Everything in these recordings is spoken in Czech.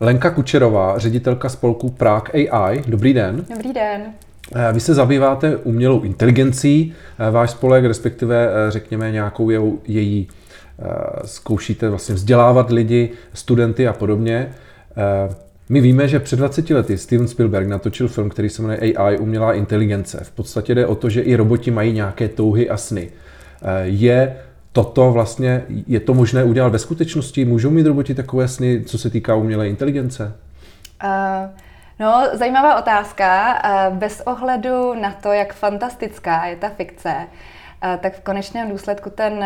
Lenka Kučerová, ředitelka spolku Prague AI. Dobrý den. Dobrý den. Eh, vy se zabýváte umělou inteligencí, eh, váš spolek, respektive eh, řekněme nějakou její, zkoušíte vlastně vzdělávat lidi, studenty a podobně. My víme, že před 20 lety Steven Spielberg natočil film, který se jmenuje AI, umělá inteligence. V podstatě jde o to, že i roboti mají nějaké touhy a sny. Je toto vlastně, je to možné udělat ve skutečnosti? Můžou mít roboti takové sny, co se týká umělé inteligence? Uh... No, zajímavá otázka. Bez ohledu na to, jak fantastická je ta fikce, tak v konečném důsledku ten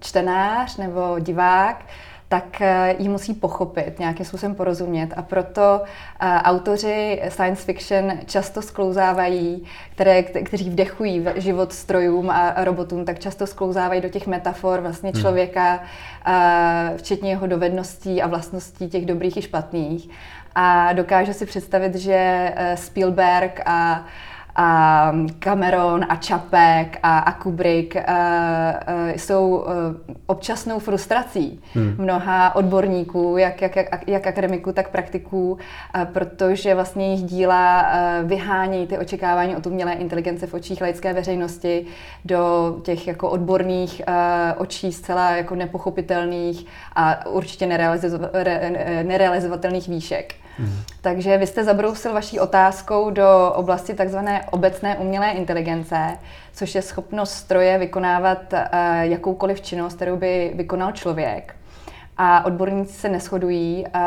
čtenář nebo divák tak ji musí pochopit, nějakým způsobem porozumět. A proto autoři science fiction často sklouzávají, které, kteří vdechují život strojům a robotům, tak často sklouzávají do těch metafor vlastně hmm. člověka, včetně jeho dovedností a vlastností těch dobrých i špatných. A dokážu si představit, že eh, Spielberg a a Cameron a Čapek a, a Kubrick uh, uh, jsou uh, občasnou frustrací hmm. mnoha odborníků, jak, jak, jak, jak akademiků, tak praktiků, protože vlastně jejich díla vyhání ty očekávání od umělé inteligence v očích laické veřejnosti do těch jako odborných očí zcela jako nepochopitelných a určitě nerealizo- re, nerealizovatelných výšek. Mm. Takže vy jste zabrousil vaší otázkou do oblasti takzvané obecné umělé inteligence, což je schopnost stroje vykonávat uh, jakoukoliv činnost, kterou by vykonal člověk. A odborníci se neschodují, uh,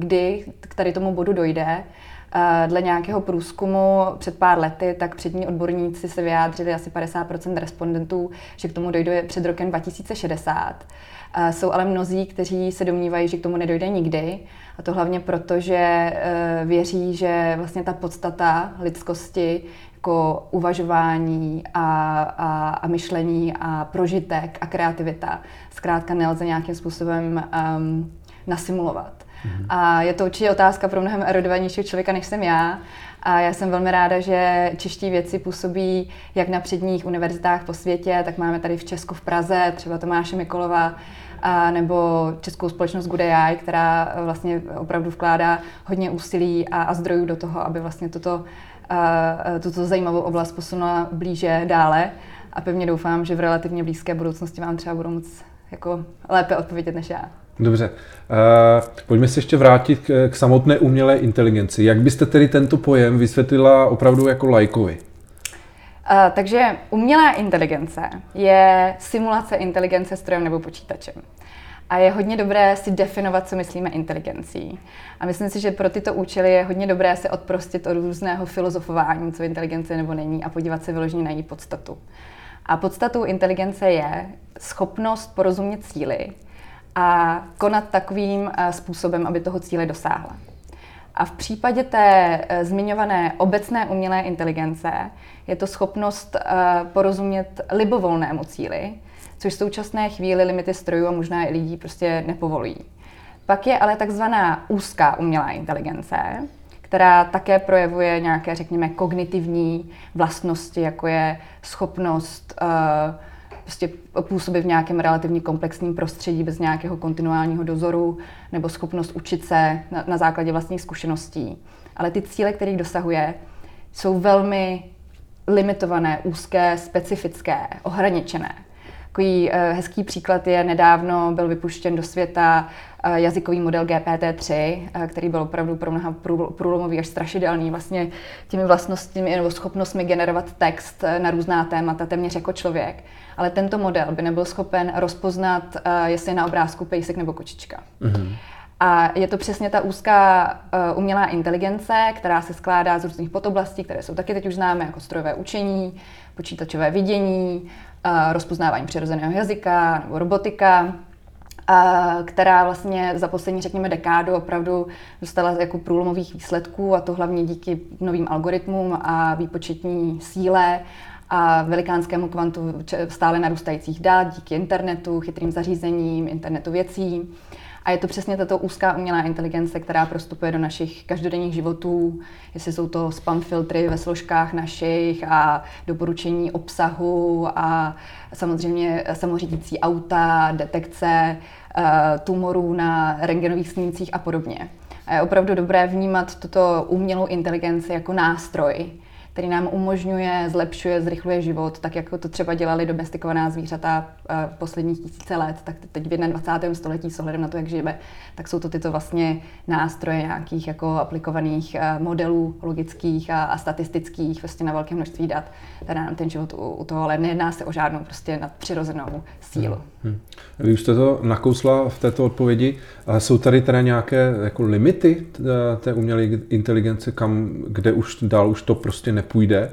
kdy k tady tomu bodu dojde. Uh, dle nějakého průzkumu před pár lety, tak přední odborníci se vyjádřili asi 50% respondentů, že k tomu dojde před rokem 2060. Jsou ale mnozí, kteří se domnívají, že k tomu nedojde nikdy. A to hlavně proto, že eh, věří, že vlastně ta podstata lidskosti jako uvažování a, a, a myšlení a prožitek a kreativita zkrátka nelze nějakým způsobem um, nasimulovat. Mm-hmm. A je to určitě otázka pro mnohem erudovanějšího člověka, než jsem já. A já jsem velmi ráda, že čeští věci působí jak na předních univerzitách po světě, tak máme tady v Česku v Praze, třeba Tomáše Mikolova, a nebo českou společnost Good AI, která vlastně opravdu vkládá hodně úsilí a, a zdrojů do toho, aby vlastně toto, a, tuto zajímavou oblast posunula blíže dále. A pevně doufám, že v relativně blízké budoucnosti vám třeba budou moc jako lépe odpovědět než já. Dobře. Uh, pojďme se ještě vrátit k, k samotné umělé inteligenci. Jak byste tedy tento pojem vysvětlila opravdu jako lajkovi? Uh, takže umělá inteligence je simulace inteligence strojem nebo počítačem. A je hodně dobré si definovat, co myslíme inteligencí. A myslím si, že pro tyto účely je hodně dobré se odprostit od různého filozofování, co inteligence nebo není, a podívat se vyloženě na její podstatu. A podstatou inteligence je schopnost porozumět cíly a konat takovým eh, způsobem, aby toho cíle dosáhla. A v případě té eh, zmiňované obecné umělé inteligence je to schopnost eh, porozumět libovolnému cíli, což v současné chvíli limity strojů a možná i lidí prostě nepovolují. Pak je ale takzvaná úzká umělá inteligence, která také projevuje nějaké, řekněme, kognitivní vlastnosti, jako je schopnost uh, prostě působit v nějakém relativně komplexním prostředí bez nějakého kontinuálního dozoru nebo schopnost učit se na, na základě vlastních zkušeností. Ale ty cíle, kterých dosahuje, jsou velmi limitované, úzké, specifické, ohraničené. Takový uh, hezký příklad je, nedávno byl vypuštěn do světa uh, jazykový model GPT-3, uh, který byl opravdu pro mnoha průlomový až strašidelný, vlastně těmi vlastnostmi nebo schopnostmi generovat text na různá témata, téměř jako člověk. Ale tento model by nebyl schopen rozpoznat, jestli je na obrázku pejsek nebo kočička. Mm-hmm. A je to přesně ta úzká uh, umělá inteligence, která se skládá z různých podoblastí, které jsou taky teď už známé, jako strojové učení, počítačové vidění, uh, rozpoznávání přirozeného jazyka nebo robotika, uh, která vlastně za poslední, řekněme, dekádu opravdu dostala jako průlomových výsledků a to hlavně díky novým algoritmům a výpočetní síle a velikánskému kvantu stále narůstajících dat díky internetu, chytrým zařízením, internetu věcí. A je to přesně tato úzká umělá inteligence, která prostupuje do našich každodenních životů, jestli jsou to spam filtry ve složkách našich a doporučení obsahu a samozřejmě samořídící auta, detekce uh, tumorů na rengenových snímcích a podobně. A je opravdu dobré vnímat tuto umělou inteligenci jako nástroj, který nám umožňuje, zlepšuje, zrychluje život, tak jako to třeba dělali domestikovaná zvířata eh, posledních tisíce let, tak teď v 21. století s ohledem na to, jak žijeme, tak jsou to tyto vlastně nástroje nějakých jako aplikovaných eh, modelů logických a, a statistických vlastně na velké množství dat. Tady nám ten život u, u toho, ale nejedná se o žádnou prostě nadpřirozenou sílu. Hmm. Vy už jste to nakousla v této odpovědi. A jsou tady teda nějaké jako limity eh, té umělé inteligence, kam, kde už dál už to prostě nepůjde?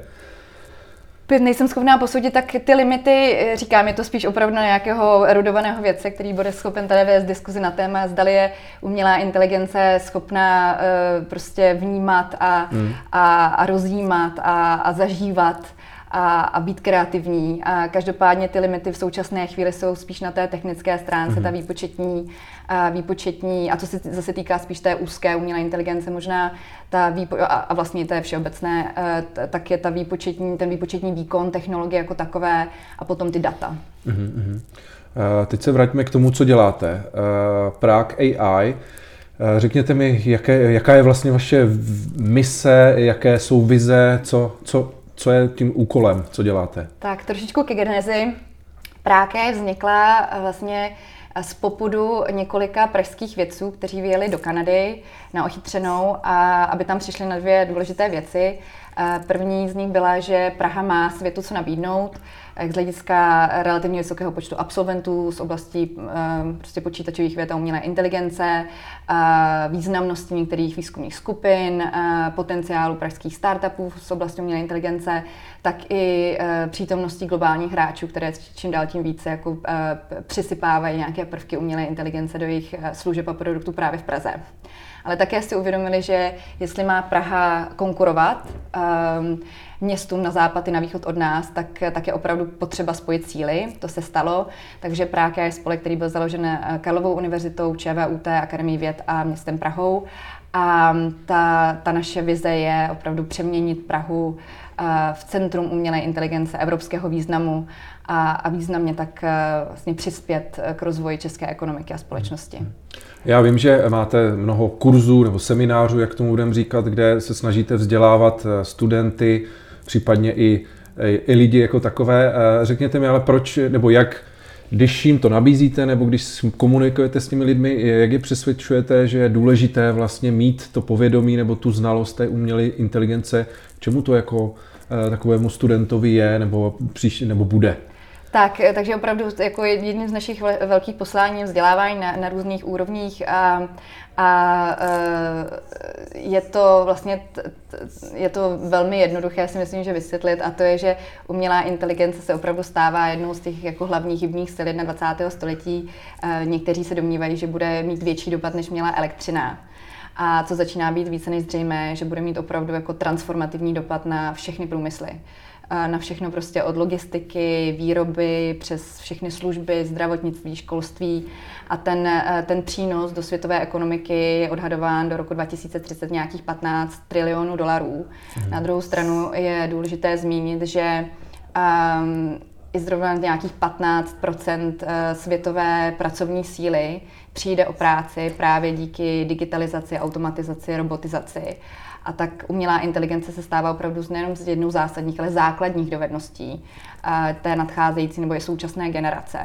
nejsem schopná posoudit, tak ty limity, eh, říkám, je to spíš opravdu na nějakého erudovaného vědce, který bude schopen tady vést diskuzi na téma, zdali je umělá inteligence schopná uh, prostě vnímat a, hmm. a, a rozjímat a, a zažívat a, a být kreativní. A každopádně ty limity v současné chvíli jsou spíš na té technické stránce, mm-hmm. ta výpočetní, a výpočetní, a co se zase týká spíš té úzké umělé inteligence, možná ta výpo, a, a vlastně to je všeobecné, e, tak je ta výpočetní, ten výpočetní výkon technologie jako takové a potom ty data. Mm-hmm. Teď se vraťme k tomu, co děláte. E, Prague AI, Řekněte mi, jaké, jaká je vlastně vaše mise, jaké jsou vize, co, co, co je tím úkolem, co děláte? Tak trošičku ke genezi. Práke vznikla eh, vlastně eh, z popudu několika pražských vědců, kteří vyjeli do Kanady na ochytřenou, a aby tam přišli na dvě důležité věci. Eh, první z nich byla, že Praha má světu co nabídnout z hlediska relativně vysokého počtu absolventů z oblasti prostě počítačových věd a umělé inteligence, významnosti některých výzkumných skupin, potenciálu pražských startupů z oblasti umělé inteligence, tak i přítomnosti globálních hráčů, které čím dál tím více jako přisypávají nějaké prvky umělé inteligence do jejich služeb a produktů právě v Praze. Ale také si uvědomili, že jestli má Praha konkurovat, um, městům na západ i na východ od nás, tak, tak je opravdu potřeba spojit síly. To se stalo, takže Praha je spolek, který byl založen eh, Karlovou univerzitou, ČVUT, Akademii věd a městem Prahou. A ta, ta naše vize je opravdu přeměnit Prahu eh, v centrum umělé inteligence evropského významu a, a významně tak eh, vlastně přispět k rozvoji české ekonomiky a společnosti. Já vím, že máte mnoho kurzů nebo seminářů, jak tomu budeme říkat, kde se snažíte vzdělávat studenty, případně i, i lidi jako takové. Řekněte mi ale proč, nebo jak, když jim to nabízíte, nebo když komunikujete s těmi lidmi, jak je přesvědčujete, že je důležité vlastně mít to povědomí nebo tu znalost té umělé inteligence, čemu to jako eh, takovému studentovi je nebo, příš, nebo bude? Tak, takže opravdu jako jedním z našich velkých poslání vzdělávání na, na různých úrovních a, a e, je to vlastně je to velmi jednoduché, si myslím, že vysvětlit a to je, že umělá inteligence se opravdu stává jednou z těch jako hlavních hybných sil 21. století. E, někteří se domnívají, že bude mít větší dopad, než měla elektřina. A co začíná být více než zřejmé, že bude mít opravdu jako transformativní dopad na všechny průmysly na všechno prostě od logistiky, výroby, přes všechny služby, zdravotnictví, školství a ten, eh, ten přínos do světové ekonomiky je odhadován do roku 2030 nějakých 15 trilionů dolarů. Mhm. Na druhou stranu je důležité zmínit, že um, i zrovna nějakých 15 eh, světové pracovní síly přijde o práci právě díky digitalizaci, automatizaci, robotizaci. A tak umělá inteligence se stává opravdu nejenom z jednou zásadních, ale základních dovedností eh, té nadcházející nebo je současné generace.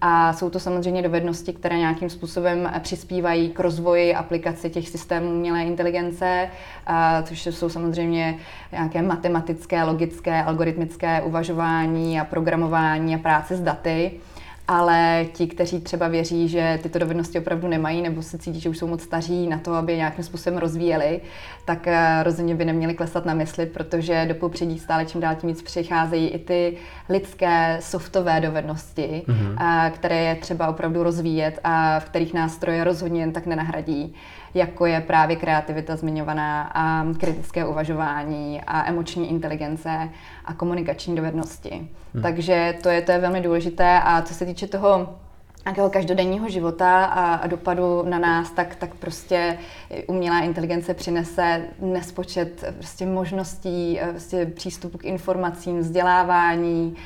A jsou to samozřejmě dovednosti, které nějakým způsobem přispívají k rozvoji aplikace těch systémů umělé inteligence, eh, což jsou samozřejmě nějaké matematické, logické, algoritmické uvažování a programování a práce s daty ale ti, kteří třeba věří, že tyto dovednosti opravdu nemají nebo se cítí, že už jsou moc staří na to, aby nějakým způsobem rozvíjeli, tak eh, rozhodně by neměli klesat na mysli, protože do popředí stále čím dál tím víc přicházejí i ty lidské softové dovednosti, mm-hmm. které je třeba opravdu rozvíjet a v kterých nástroje rozhodně jen tak nenahradí jako je právě kreativita zmiňovaná a kritické uvažování a emoční inteligence a komunikační dovednosti. Hmm. Takže to je, to je velmi důležité a co se týče toho nějakého každodenního života a, a dopadu na nás, tak, tak prostě umělá inteligence přinese nespočet prostě možností, prostě přístupu k informacím, vzdělávání,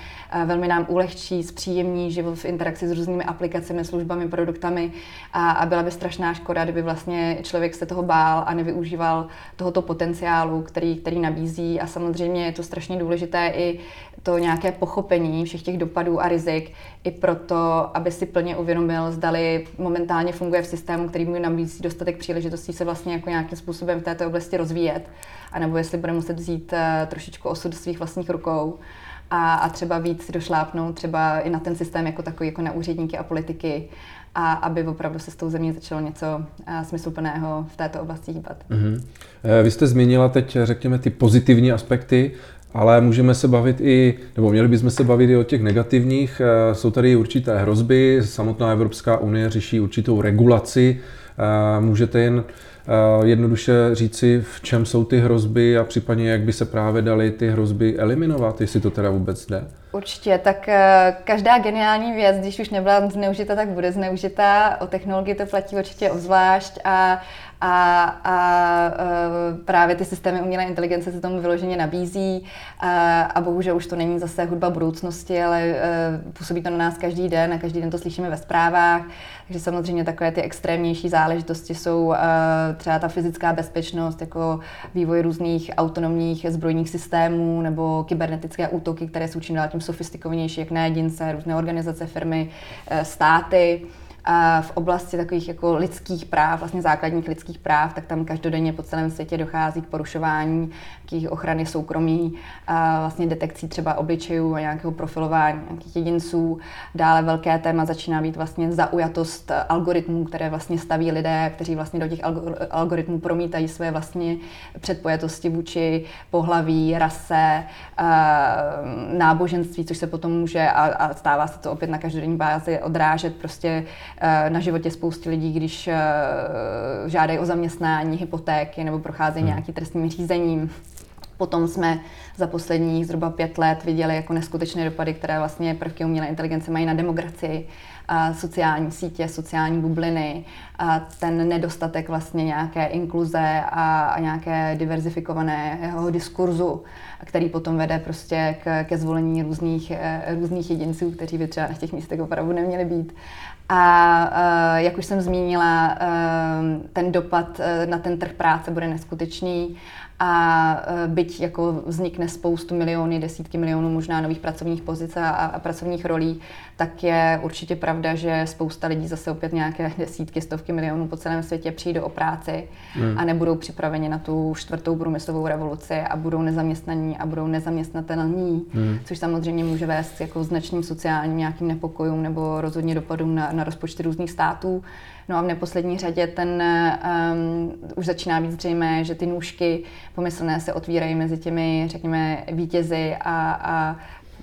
velmi nám ulehčí, zpříjemní život v interakci s různými aplikacemi, službami, produktami a, a byla by strašná škoda, kdyby vlastně člověk se toho bál a nevyužíval tohoto potenciálu, který, který nabízí. A samozřejmě je to strašně důležité i to nějaké pochopení všech těch dopadů a rizik, i proto, aby si plně uvědomil, zdali momentálně funguje v systému, který mu nabízí dostatek příležitostí se vlastně jako nějakým způsobem v této oblasti rozvíjet, anebo jestli bude muset vzít uh, trošičku osud svých vlastních rukou a, a třeba víc došlápnout třeba i na ten systém jako takový, jako na úředníky a politiky, a aby opravdu se s tou zemí začalo něco uh, smysluplného v této oblasti hýbat. Mm-hmm. Vy jste zmínila teď, řekněme, ty pozitivní aspekty, ale můžeme se bavit i, nebo měli bychom se bavit i o těch negativních. Eh, jsou tady určité hrozby, samotná Evropská unie řeší určitou regulaci. Můžete jen Eh, jednoduše říci, v čem jsou ty hrozby a případně jak by se právě daly ty hrozby eliminovat, jestli to teda vůbec jde? Určitě, tak eh, každá geniální věc, když už nebyla zneužita, tak bude zneužita. O technologii to platí určitě obzvlášť a, a, a eh, právě ty systémy umělé inteligence se tomu vyloženě nabízí a, a bohužel už to není zase hudba budoucnosti, ale působí to na nás každý den a každý den to slyšíme ve zprávách. Takže samozřejmě takové ty extrémnější záležitosti jsou třeba ta fyzická bezpečnost, jako vývoj různých autonomních zbrojních systémů nebo kybernetické útoky, které jsou čím dál tím sofistikovanější, jak na jedince, různé organizace, firmy, státy v oblasti takových jako lidských práv, vlastně základních lidských práv, tak tam každodenně po celém světě dochází k porušování nějakých ochrany soukromí, vlastně detekcí třeba obličejů a nějakého profilování nějakých jedinců. Dále velké téma začíná být vlastně zaujatost algoritmů, které vlastně staví lidé, kteří vlastně do těch algoritmů promítají své vlastně předpojatosti vůči pohlaví, rase, náboženství, což se potom může a, a stává se to opět na každodenní bázi odrážet prostě na životě spousty lidí, když eh, žádají o zaměstnání, hypotéky nebo procházejí hmm. nějaký trestním řízením. Potom jsme za posledních zhruba pět let viděli jako neskutečné dopady, které vlastně prvky umělé inteligence mají na demokracii, a sociální sítě, sociální bubliny, a ten nedostatek vlastně nějaké inkluze a, a nějaké diverzifikovaného diskurzu, který potom vede prostě k, ke zvolení různých, eh, různých jedinců, kteří by třeba na těch místech opravdu neměli být. A jak už jsem zmínila, ten dopad na ten trh práce bude neskutečný a e, byť jako vznikne spoustu miliony, desítky milionů možná nových pracovních pozic a, a pracovních rolí, tak je určitě pravda, že spousta lidí zase opět nějaké desítky, stovky milionů po celém světě přijdou o práci hmm. a nebudou připraveni na tu čtvrtou průmyslovou revoluci a budou nezaměstnaní a budou nezaměstnatelní, hmm. což samozřejmě může vést jako značným sociálním nějakým nepokojům nebo rozhodně dopadům na, na rozpočty různých států. No a v neposlední řadě ten um, už začíná být zřejmé, že ty nůžky pomyslné se otvírají mezi těmi, řekněme, vítězi a, a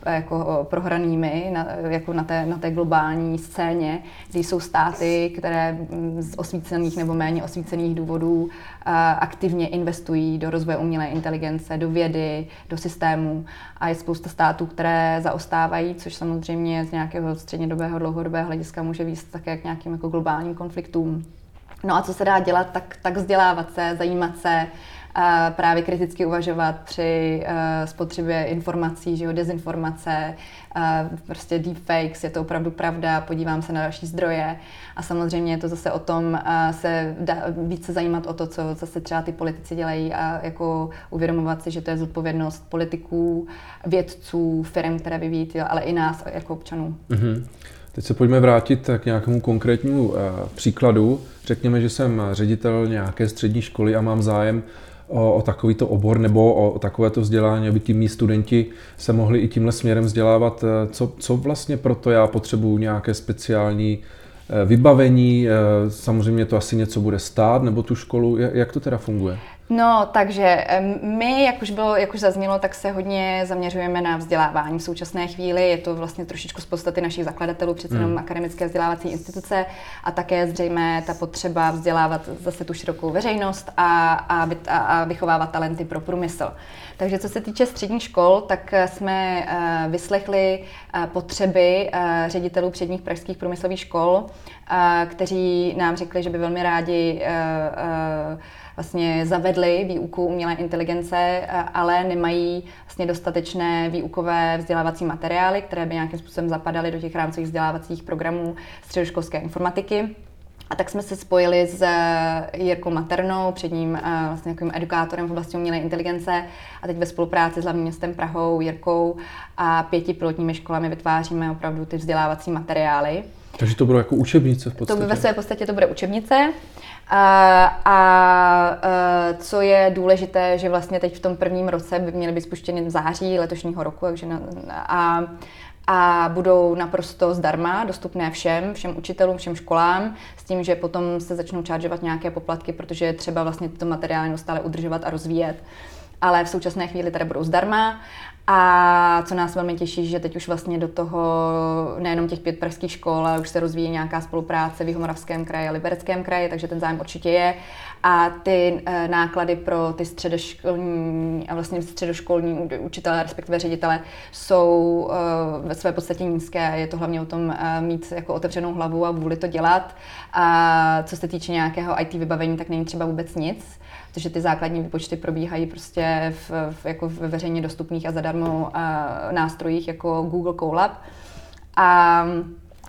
jako prohranými na, jako na, té, na té globální scéně, kdy jsou státy, které z osvícených nebo méně osvícených důvodů aktivně investují do rozvoje umělé inteligence, do vědy, do systémů a je spousta států, které zaostávají, což samozřejmě z nějakého střednědobého, dlouhodobého hlediska může výst také k nějakým jako globálním konfliktům. No a co se dá dělat, tak, tak vzdělávat se, zajímat se, a právě kriticky uvažovat při uh, spotřebě informací, že jo, dezinformace, uh, prostě deepfakes, je to opravdu pravda, podívám se na další zdroje a samozřejmě je to zase o tom uh, se da, více zajímat o to, co zase třeba ty politici dělají a jako uvědomovat si, že to je zodpovědnost politiků, vědců, firm, které vyvíjí, ale i nás jako občanů. Mm-hmm. Teď se pojďme vrátit k nějakému konkrétnímu příkladu. Řekněme, že jsem ředitel nějaké střední školy a mám zájem o, o takovýto obor nebo o, takovéto vzdělání, aby ti mý studenti se mohli i tímhle směrem vzdělávat. Eh, co, co vlastně proto já potřebuju nějaké speciální eh, vybavení, eh, samozřejmě to asi něco bude stát, nebo tu školu, jak to teda funguje? No, takže my, jak už, bylo, jak už zaznělo, tak se hodně zaměřujeme na vzdělávání. V současné chvíli je to vlastně trošičku z podstaty našich zakladatelů, přece jenom hmm. akademické vzdělávací instituce a také zřejmě ta potřeba vzdělávat zase tu širokou veřejnost a, a, a, a vychovávat talenty pro průmysl. Takže co se týče středních škol, tak jsme uh, vyslechli uh, potřeby ředitelů předních pražských průmyslových škol, kteří nám řekli, že by velmi rádi vlastně zavedli výuku umělé inteligence, eh, ale nemají vlastně dostatečné výukové vzdělávací materiály, které by nějakým způsobem zapadaly do těch rámcových vzdělávacích programů středoškolské informatiky. A tak jsme se spojili s eh, Jirkou Maternou, předním eh, vlastně nějakým edukátorem v oblasti umělé inteligence a teď ve spolupráci s hlavním městem Prahou, Jirkou a pěti pilotními školami vytváříme opravdu ty vzdělávací materiály. Takže to bylo jako učebnice v podstatě? To by ve své podstatě to bude učebnice. A, a co je důležité, že vlastně teď v tom prvním roce by měly být spuštěny v září letošního roku, takže na, a, a budou naprosto zdarma, dostupné všem, všem učitelům, všem školám, s tím, že potom se začnou čaržovat nějaké poplatky, protože je třeba vlastně tyto materiály neustále udržovat a rozvíjet. Ale v současné chvíli tady budou zdarma a co nás velmi těší, že teď už vlastně do toho nejenom těch pět pražských škol, ale už se rozvíjí nějaká spolupráce v Jihomoravském kraji a Libereckém kraji, takže ten zájem určitě je. A ty e, náklady pro ty středoškolní a vlastně středoškolní učitele, respektive ředitele, jsou e, ve své podstatě nízké. Je to hlavně o tom e, mít jako otevřenou hlavu a vůli to dělat. A co se týče nějakého IT vybavení, tak není třeba vůbec nic protože ty základní výpočty probíhají prostě v, v, jako v veřejně dostupných a zadarmo nástrojích jako Google Colab. A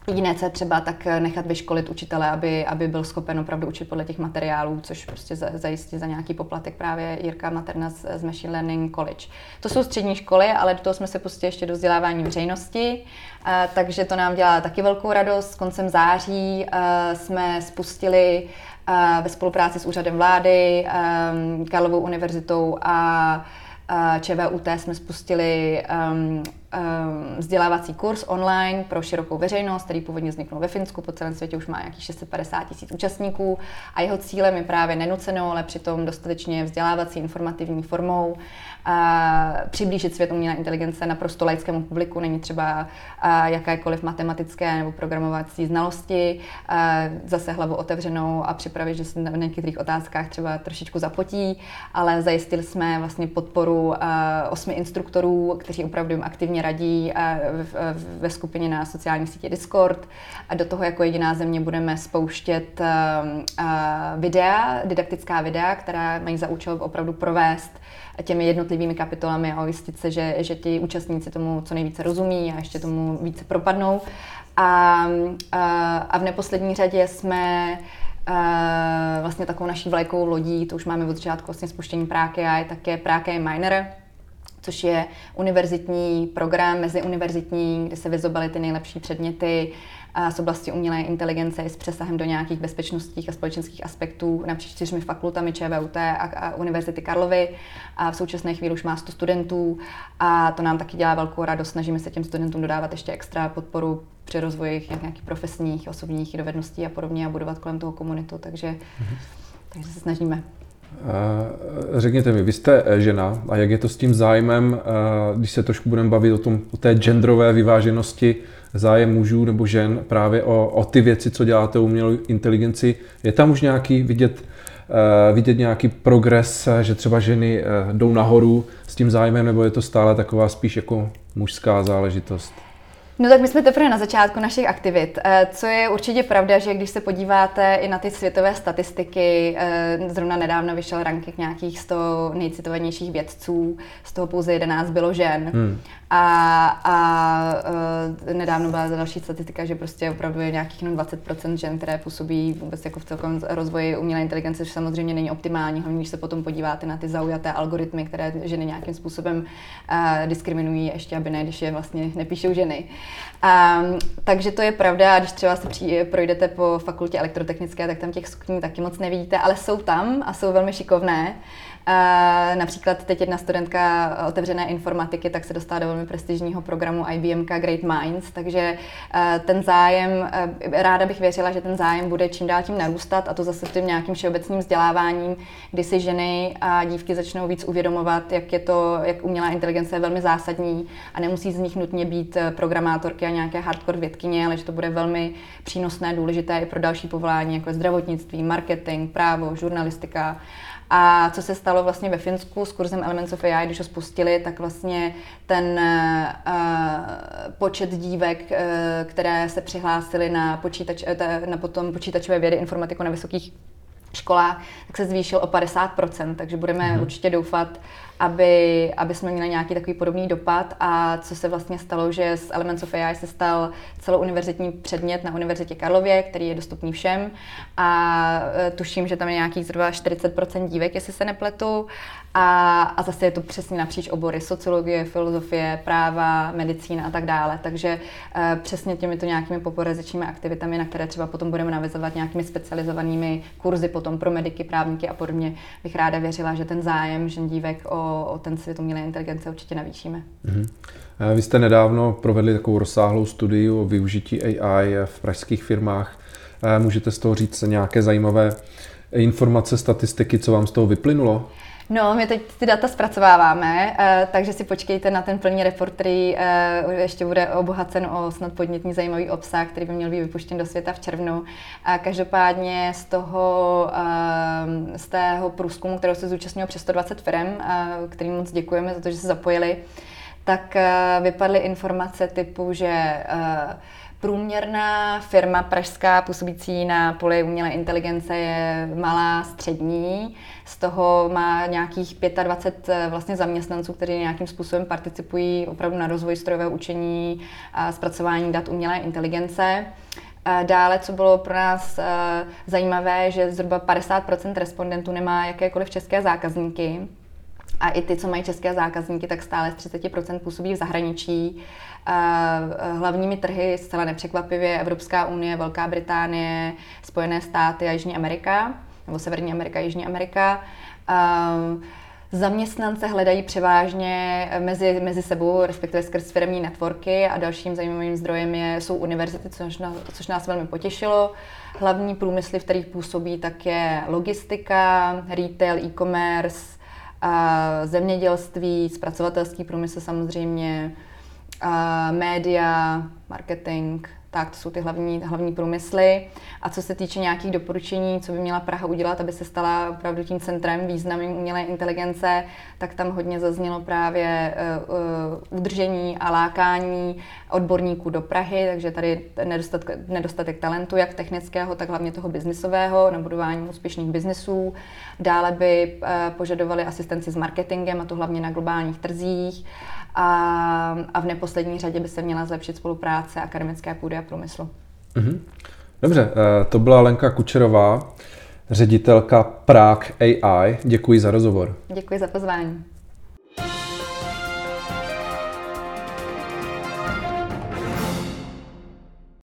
Jediné, co je třeba, tak nechat vyškolit učitele, aby, aby byl schopen opravdu učit podle těch materiálů, což prostě zajistí za nějaký poplatek právě Jirka Materna z, z Machine Learning College. To jsou střední školy, ale do toho jsme se pustili ještě do vzdělávání veřejnosti, takže to nám dělá taky velkou radost. Koncem září jsme spustili ve spolupráci s úřadem vlády, Karlovou univerzitou a ČVUT jsme spustili um, um, vzdělávací kurz online pro širokou veřejnost, který původně vzniknul ve Finsku, po celém světě už má nějakých 650 tisíc účastníků. A jeho cílem je právě nenucenou, ale přitom dostatečně vzdělávací informativní formou přiblížit svět umělé inteligence naprosto laickému publiku. Není třeba jakékoliv matematické nebo programovací znalosti, zase hlavu otevřenou a připravit, že se na některých otázkách třeba trošičku zapotí, ale zajistili jsme vlastně podporu osmi instruktorů, kteří opravdu jim aktivně radí ve skupině na sociální sítě Discord. A do toho jako jediná země budeme spouštět videa, didaktická videa, která mají za účel opravdu provést těmi jednotlivými kapitolami a ujistit se, že, že ti účastníci tomu co nejvíce rozumí a ještě tomu více propadnou. A, a, a v neposlední řadě jsme vlastně takovou naší vlajkovou lodí, to už máme od začátku vlastně spuštění Práky a je také Práky Miner, což je univerzitní program, meziuniverzitní, kde se vyzobaly ty nejlepší předměty z oblasti umělé inteligence s přesahem do nějakých bezpečnostních a společenských aspektů napříč čtyřmi fakultami ČVUT a, a Univerzity Karlovy. A v současné chvíli už má 100 studentů a to nám taky dělá velkou radost. Snažíme se těm studentům dodávat ještě extra podporu při rozvoji nějakých profesních, osobních dovedností a podobně a budovat kolem toho komunitu, takže, mm-hmm. takže se snažíme. Řekněte mi, vy jste eh, žena a jak je to s tím zájmem, eh, když se trošku budeme bavit o, tom, o té genderové vyváženosti, zájem mužů nebo žen právě o, o ty věci, co děláte umělou inteligenci. Je tam už nějaký vidět, uh, vidět nějaký progres, že třeba ženy uh, jdou nahoru s tím zájmem, nebo je to stále taková spíš jako mužská záležitost? No tak my jsme teprve na začátku našich aktivit. Eh, co je určitě pravda, že když se podíváte i na ty světové statistiky, eh, zrovna nedávno vyšel ranking nějakých 100 nejcitovanějších vědců, z toho pouze 11 bylo žen. Hmm. A, a uh, nedávno byla další statistika, že prostě opravdu je nějakých jenom 20% žen, které působí vůbec jako v celkovém rozvoji umělé inteligence, což samozřejmě není optimální, hlavně když se potom podíváte na ty zaujaté algoritmy, které ženy nějakým způsobem diskriminují, ještě aby ne, když je vlastně nepíšou ženy. Um, takže to je pravda, a když třeba se při, projdete po fakultě elektrotechnické, tak tam těch sukní taky moc nevidíte, ale jsou tam a jsou velmi šikovné. Například teď jedna studentka otevřené informatiky, tak se dostala do velmi prestižního programu IBM Great Minds, takže ten zájem, ráda bych věřila, že ten zájem bude čím dál tím narůstat a to zase tím nějakým všeobecným vzděláváním, kdy si ženy a dívky začnou víc uvědomovat, jak je to, jak umělá inteligence je velmi zásadní a nemusí z nich nutně být programátorky a nějaké hardcore vědkyně, ale že to bude velmi přínosné, důležité i pro další povolání, jako je zdravotnictví, marketing, právo, žurnalistika. A co se stalo vlastně ve Finsku s kurzem Elements of AI, když ho spustili, tak vlastně ten uh, počet dívek, uh, které se přihlásily na, počítač, uh, na potom počítačové vědy, informatiku na vysokých školách, tak se zvýšil o 50%, takže budeme hmm. určitě doufat, aby, aby jsme měli nějaký takový podobný dopad. A co se vlastně stalo, že z Elements of AI se stal celouniverzitní předmět na Univerzitě Karlově, který je dostupný všem. A e, tuším, že tam je nějakých zhruba 40% dívek, jestli se nepletu. A, a zase je to přesně napříč obory. Sociologie, filozofie, práva, medicína a tak dále. Takže uh, přesně těmito nějakými poporezičními aktivitami, na které třeba potom budeme navazovat nějakými specializovanými kurzy potom pro mediky, právníky a podobně, bych ráda věřila, že ten zájem žen dívek o, o ten svět umělé inteligence určitě navýšíme. Mm-hmm. Vy jste nedávno provedli takovou rozsáhlou studii o využití AI v pražských firmách. Můžete z toho říct nějaké zajímavé informace, statistiky, co vám z toho vyplynulo? No, my teď ty data zpracováváme, eh, takže si počkejte na ten plný report, který eh, ještě bude obohacen o snad podnětný zajímavý obsah, který by měl být vypuštěn do světa v červnu. A každopádně z toho, eh, z tého průzkumu, kterého se zúčastnilo přes 120 firm, kterým moc děkujeme za to, že se zapojili, tak vypadly informace typu, že Průměrná firma pražská působící na poli umělé inteligence je malá, střední. Z toho má nějakých 25 eh, vlastně zaměstnanců, kteří nějakým způsobem participují opravdu na rozvoji strojového učení a zpracování dat umělé inteligence. Dále, co bylo pro nás eh, zajímavé, že zhruba 50% respondentů nemá jakékoliv české zákazníky. A i ty, co mají české zákazníky, tak stále z 30% působí v zahraničí. Hlavními trhy zcela nepřekvapivě Evropská unie, Velká Británie, Spojené státy a Jižní Amerika, nebo Severní Amerika a Jižní Amerika. Zaměstnance hledají převážně mezi, mezi sebou, respektive skrz firmní networky a dalším zajímavým zdrojem je, jsou univerzity, což nás, což nás velmi potěšilo. Hlavní průmysly, v kterých působí, tak je logistika, retail, e-commerce, zemědělství, zpracovatelský průmysl samozřejmě, média, marketing, tak to jsou ty hlavní, hlavní průmysly. A co se týče nějakých doporučení, co by měla Praha udělat, aby se stala opravdu tím centrem významným umělé inteligence, tak tam hodně zaznělo právě uh, udržení a lákání odborníků do Prahy, takže tady nedostatek, nedostatek talentu, jak technického, tak hlavně toho biznisového, na budování úspěšných biznisů. Dále by uh, požadovali asistenci s marketingem, a to hlavně na globálních trzích. A, a v neposlední řadě by se měla zlepšit spolupráce akademické půdy a průmyslu. Mm-hmm. Dobře, eh, to byla Lenka Kučerová, ředitelka Prague AI. Děkuji za rozhovor. Děkuji za pozvání.